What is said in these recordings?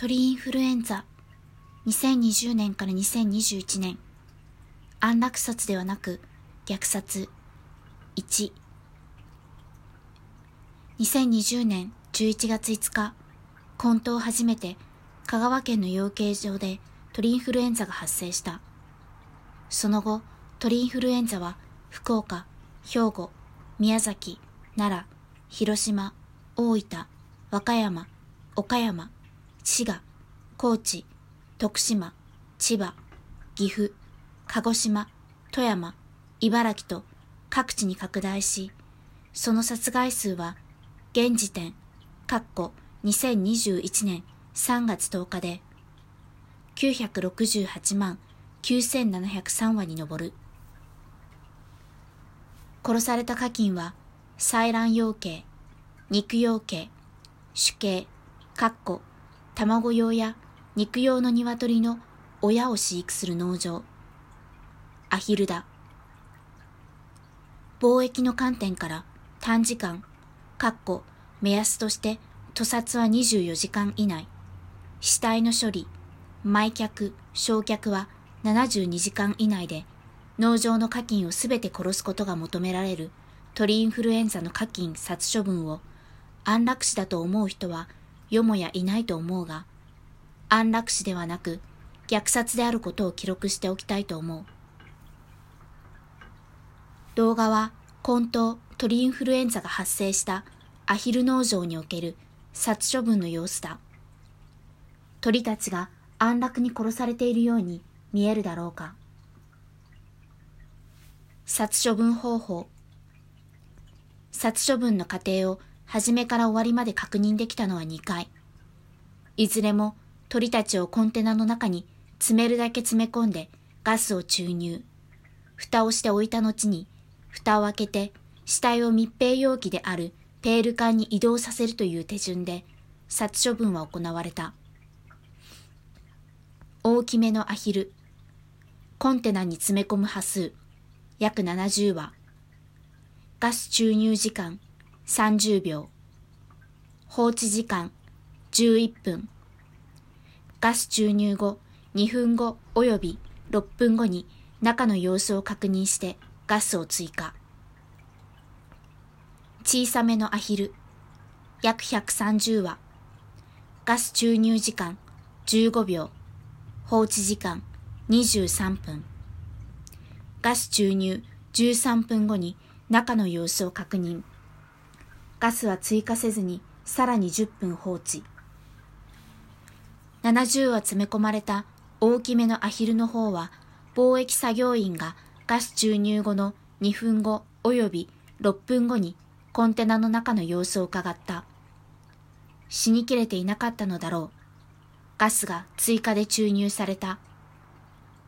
鳥インフルエンザ。2020年から2021年。安楽殺ではなく虐殺。1 2020年11月5日混沌初めて香川県の養鶏場で鳥インフルエンザが発生した。その後鳥インフルエンザは福岡兵庫宮崎奈良広島大分和歌山岡山滋賀、高知、徳島、千葉、岐阜、鹿児島、富山、茨城と各地に拡大し、その殺害数は現時点、括弧2021年3月10日で968万9703羽に上る。殺された家禽は採卵養鶏、肉養鶏、主鶏、括弧卵用や肉用の鶏の親を飼育する農場。アヒルだ。貿易の観点から短時間、かっこ目安として屠殺は24時間以内。死体の処理、埋却、焼却は72時間以内で、農場の家禽をすべて殺すことが求められる鳥インフルエンザの家禽殺処分を安楽死だと思う人はよもやいないと思うが、安楽死ではなく虐殺であることを記録しておきたいと思う。動画は混沌鳥インフルエンザが発生したアヒル農場における殺処分の様子だ。鳥たちが安楽に殺されているように見えるだろうか。殺処分方法殺処分の過程を初めから終わりまで確認できたのは2回。いずれも鳥たちをコンテナの中に詰めるだけ詰め込んでガスを注入。蓋をして置いた後に、蓋を開けて死体を密閉容器であるペール管に移動させるという手順で殺処分は行われた。大きめのアヒル。コンテナに詰め込む波数、約70羽。ガス注入時間、30秒放置時間11分ガス注入後2分後及び6分後に中の様子を確認してガスを追加。小さめのアヒル。約130羽ガス注入時間15秒放置時間23分ガス注入13分後に中の様子を確認。ガスは追加せずにさらに10分放置。70は詰め込まれた大きめのアヒルの方は貿易作業員がガス注入後の2分後及び6分後にコンテナの中の様子を伺った。死にきれていなかったのだろう。ガスが追加で注入された。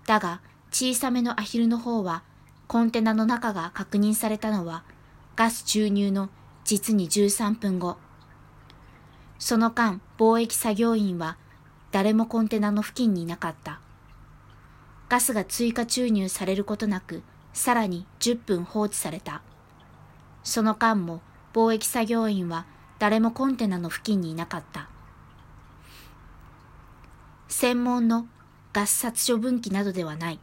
だが小さめのアヒルの方はコンテナの中が確認されたのはガス注入の実に13分後。その間、貿易作業員は誰もコンテナの付近にいなかった。ガスが追加注入されることなく、さらに10分放置された。その間も貿易作業員は誰もコンテナの付近にいなかった。専門のガス殺処分機などではない。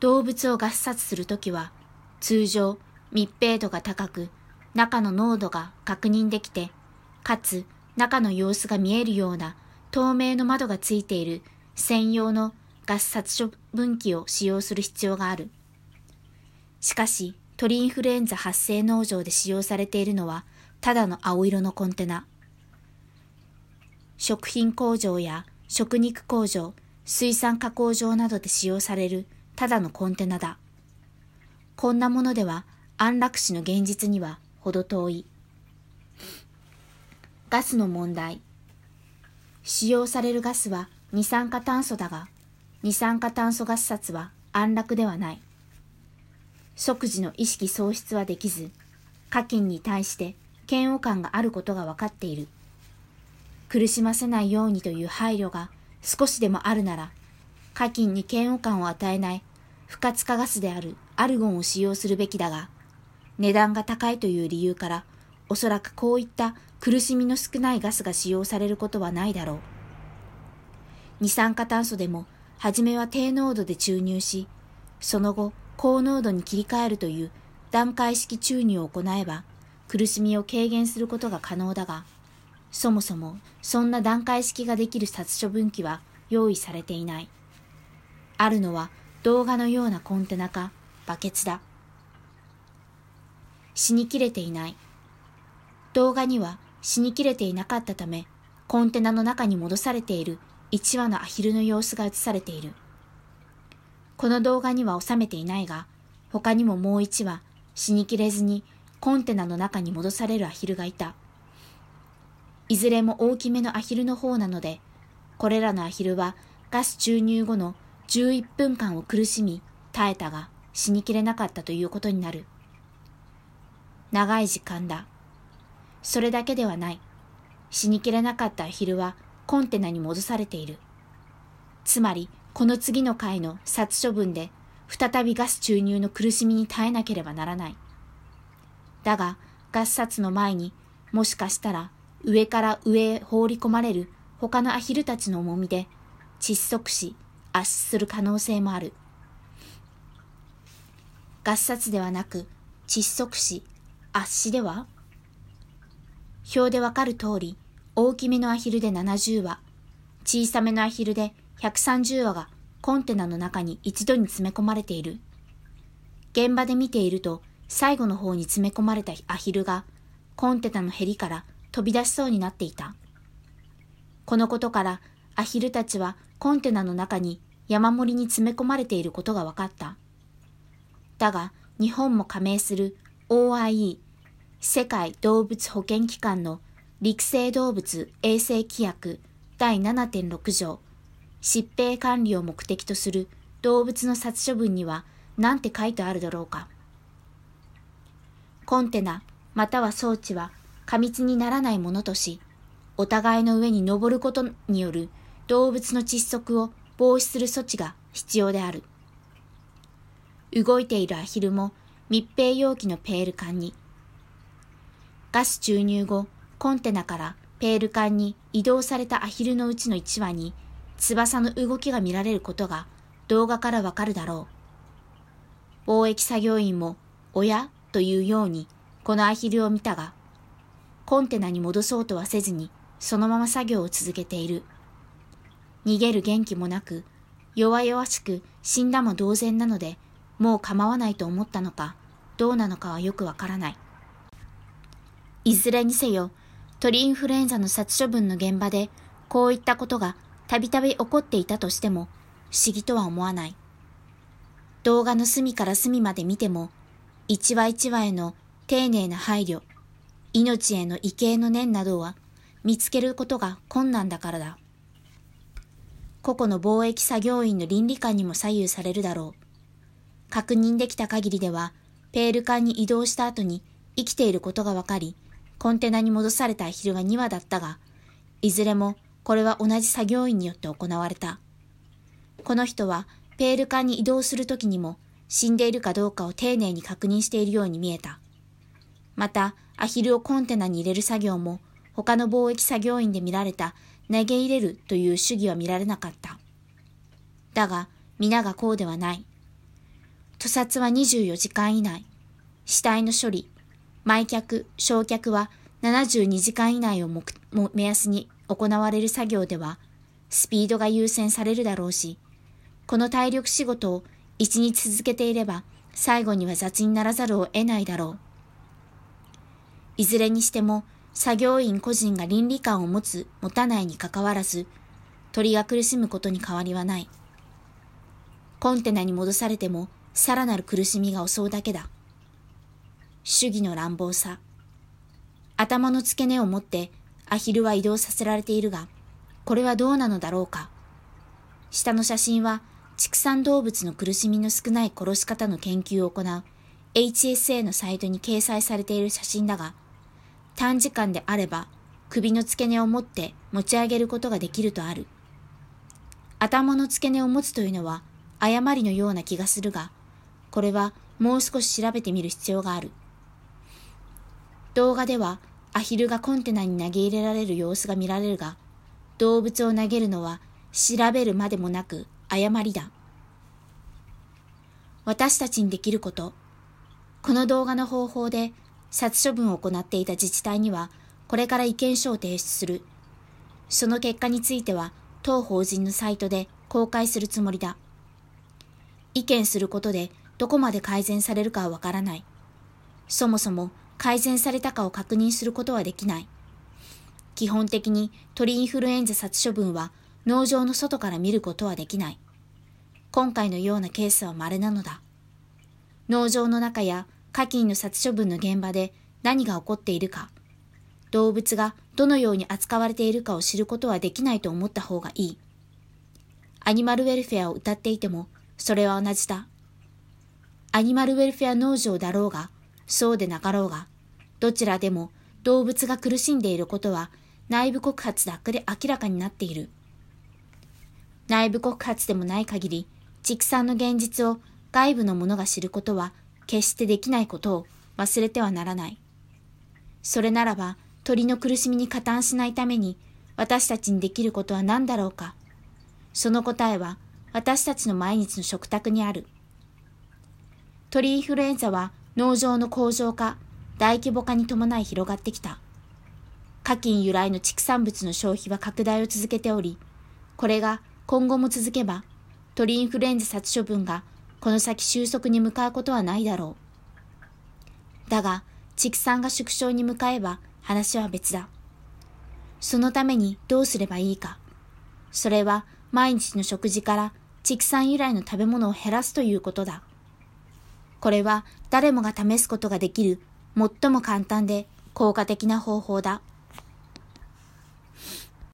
動物をガス殺するときは、通常密閉度が高く中の濃度が確認できて、かつ中の様子が見えるような透明の窓がついている専用のガス殺処分機を使用する必要がある。しかし、鳥インフルエンザ発生農場で使用されているのは、ただの青色のコンテナ。食品工場や食肉工場、水産加工場などで使用されるただのコンテナだ。こんなものでは安楽死の現実には程遠い。ガスの問題。使用されるガスは二酸化炭素だが、二酸化炭素ガス殺は安楽ではない。即時の意識喪失はできず、課金に対して嫌悪感があることが分かっている。苦しませないようにという配慮が少しでもあるなら、課金に嫌悪感を与えない不活化ガスであるアルゴンを使用するべきだが、値段が高いという理由からおそらくこういった苦しみの少ないガスが使用されることはないだろう。二酸化炭素でも、はじめは低濃度で注入し、その後、高濃度に切り替えるという段階式注入を行えば、苦しみを軽減することが可能だが、そもそもそんな段階式ができる殺処分機は用意されていない。あるのは動画のようなコンテナかバケツだ。死にきれていない。動画には死にきれていなかったため、コンテナの中に戻されている1羽のアヒルの様子が映されている。この動画には収めていないが、他にももう1羽死にきれずにコンテナの中に戻されるアヒルがいた。いずれも大きめのアヒルの方なので、これらのアヒルはガス注入後の11分間を苦しみ、耐えたが死にきれなかったということになる。長い時間だ。それだけではない。死にきれなかったアヒルはコンテナに戻されている。つまり、この次の回の殺処分で再びガス注入の苦しみに耐えなければならない。だが、ガス殺の前にもしかしたら上から上へ放り込まれる他のアヒルたちの重みで窒息し圧死する可能性もある。ガス殺ではなく窒息死、圧死では？表でわかる通り、大きめのアヒルで70羽、小さめのアヒルで130羽がコンテナの中に一度に詰め込まれている。現場で見ていると、最後の方に詰め込まれたアヒルが、コンテナのヘリから飛び出しそうになっていた。このことからアヒルたちはコンテナの中に山盛りに詰め込まれていることが分かった。だが日本も加盟する OIE 世界動物保健機関の陸生動物衛生規約第7.6条疾病管理を目的とする動物の殺処分には何て書いてあるだろうか。コンテナまたは装置は過密にならないものとし、お互いの上に登ることによる動物の窒息を防止する措置が必要である。動いているアヒルも密閉容器のペール缶に、ガス注入後、コンテナからペール缶に移動されたアヒルのうちの1羽に翼の動きが見られることが動画からわかるだろう。貿易作業員も、おや？というようにこのアヒルを見たが、コンテナに戻そうとはせずに、そのまま作業を続けている。逃げる元気もなく、弱々しく死んだも同然なので、もう構わないと思ったのか、どうなのかはよくわからない。いずれにせよ、鳥インフルエンザの殺処分の現場で、こういったことがたびたび起こっていたとしても、不思議とは思わない。動画の隅から隅まで見ても、一話一話への丁寧な配慮、命への畏敬の念などは見つけることが困難だからだ。個々の貿易作業員の倫理観にも左右されるだろう。確認できた限りでは、ペール艦に移動した後に生きていることが分かり、コンテナに戻されたアヒルは2羽だったが、いずれもこれは同じ作業員によって行われた。この人はペール艦に移動するときにも死んでいるかどうかを丁寧に確認しているように見えた。また、アヒルをコンテナに入れる作業も、他の貿易作業員で見られた投げ入れるという主義は見られなかった。だが、皆がこうではない。屠殺は24時間以内。死体の処理、埋却、焼却は72時間以内を目安に行われる作業では、スピードが優先されるだろうし、この体力仕事を一日続けていれば、最後には雑にならざるを得ないだろう。いずれにしても作業員個人が倫理観を持つ持たないにかかわらず、鳥が苦しむことに変わりはない。コンテナに戻されてもさらなる苦しみが襲うだけだ。主義の乱暴さ。頭の付け根を持ってアヒルは移動させられているが、これはどうなのだろうか。下の写真は畜産動物の苦しみの少ない殺し方の研究を行う HSA のサイトに掲載されている写真だが、短時間であれば首の付け根を持って持ち上げることができるとある。頭の付け根を持つというのは誤りのような気がするが、これはもう少し調べてみる必要がある。動画ではアヒルがコンテナに投げ入れられる様子が見られるが、動物を投げるのは調べるまでもなく誤りだ。私たちにできること。この動画の方法で殺処分を行っていた自治体には、これから意見書を提出する。その結果については、当法人のサイトで公開するつもりだ。意見することでどこまで改善されるかはわからない。そもそも改善されたかを確認することはできない。基本的に鳥インフルエンザ殺処分は農場の外から見ることはできない。今回のようなケースは稀なのだ。農場の中や課金の殺処分の現場で何が起こっているか、動物がどのように扱われているかを知ることはできないと思った方がいい。アニマルウェルフェアを歌っていても、それは同じだ。アニマルウェルフェア農場だろうが、そうでなかろうが、どちらでも動物が苦しんでいることは内部告発だけで明らかになっている。内部告発でもない限り、畜産の現実を外部の者が知ることは決してできないことを忘れてはならない。それならば、鳥の苦しみに加担しないために、私たちにできることは何だろうか。その答えは、私たちの毎日の食卓にある。鳥インフルエンザは農場の工場化、大規模化に伴い広がってきた。課金由来の畜産物の消費は拡大を続けており、これが今後も続けば、鳥インフルエンザ殺処分がこの先収束に向かうことはないだろう。だが、畜産が縮小に向かえば話は別だ。そのためにどうすればいいか。それは毎日の食事から畜産由来の食べ物を減らすということだ。これは誰もが試すことができる最も簡単で効果的な方法だ。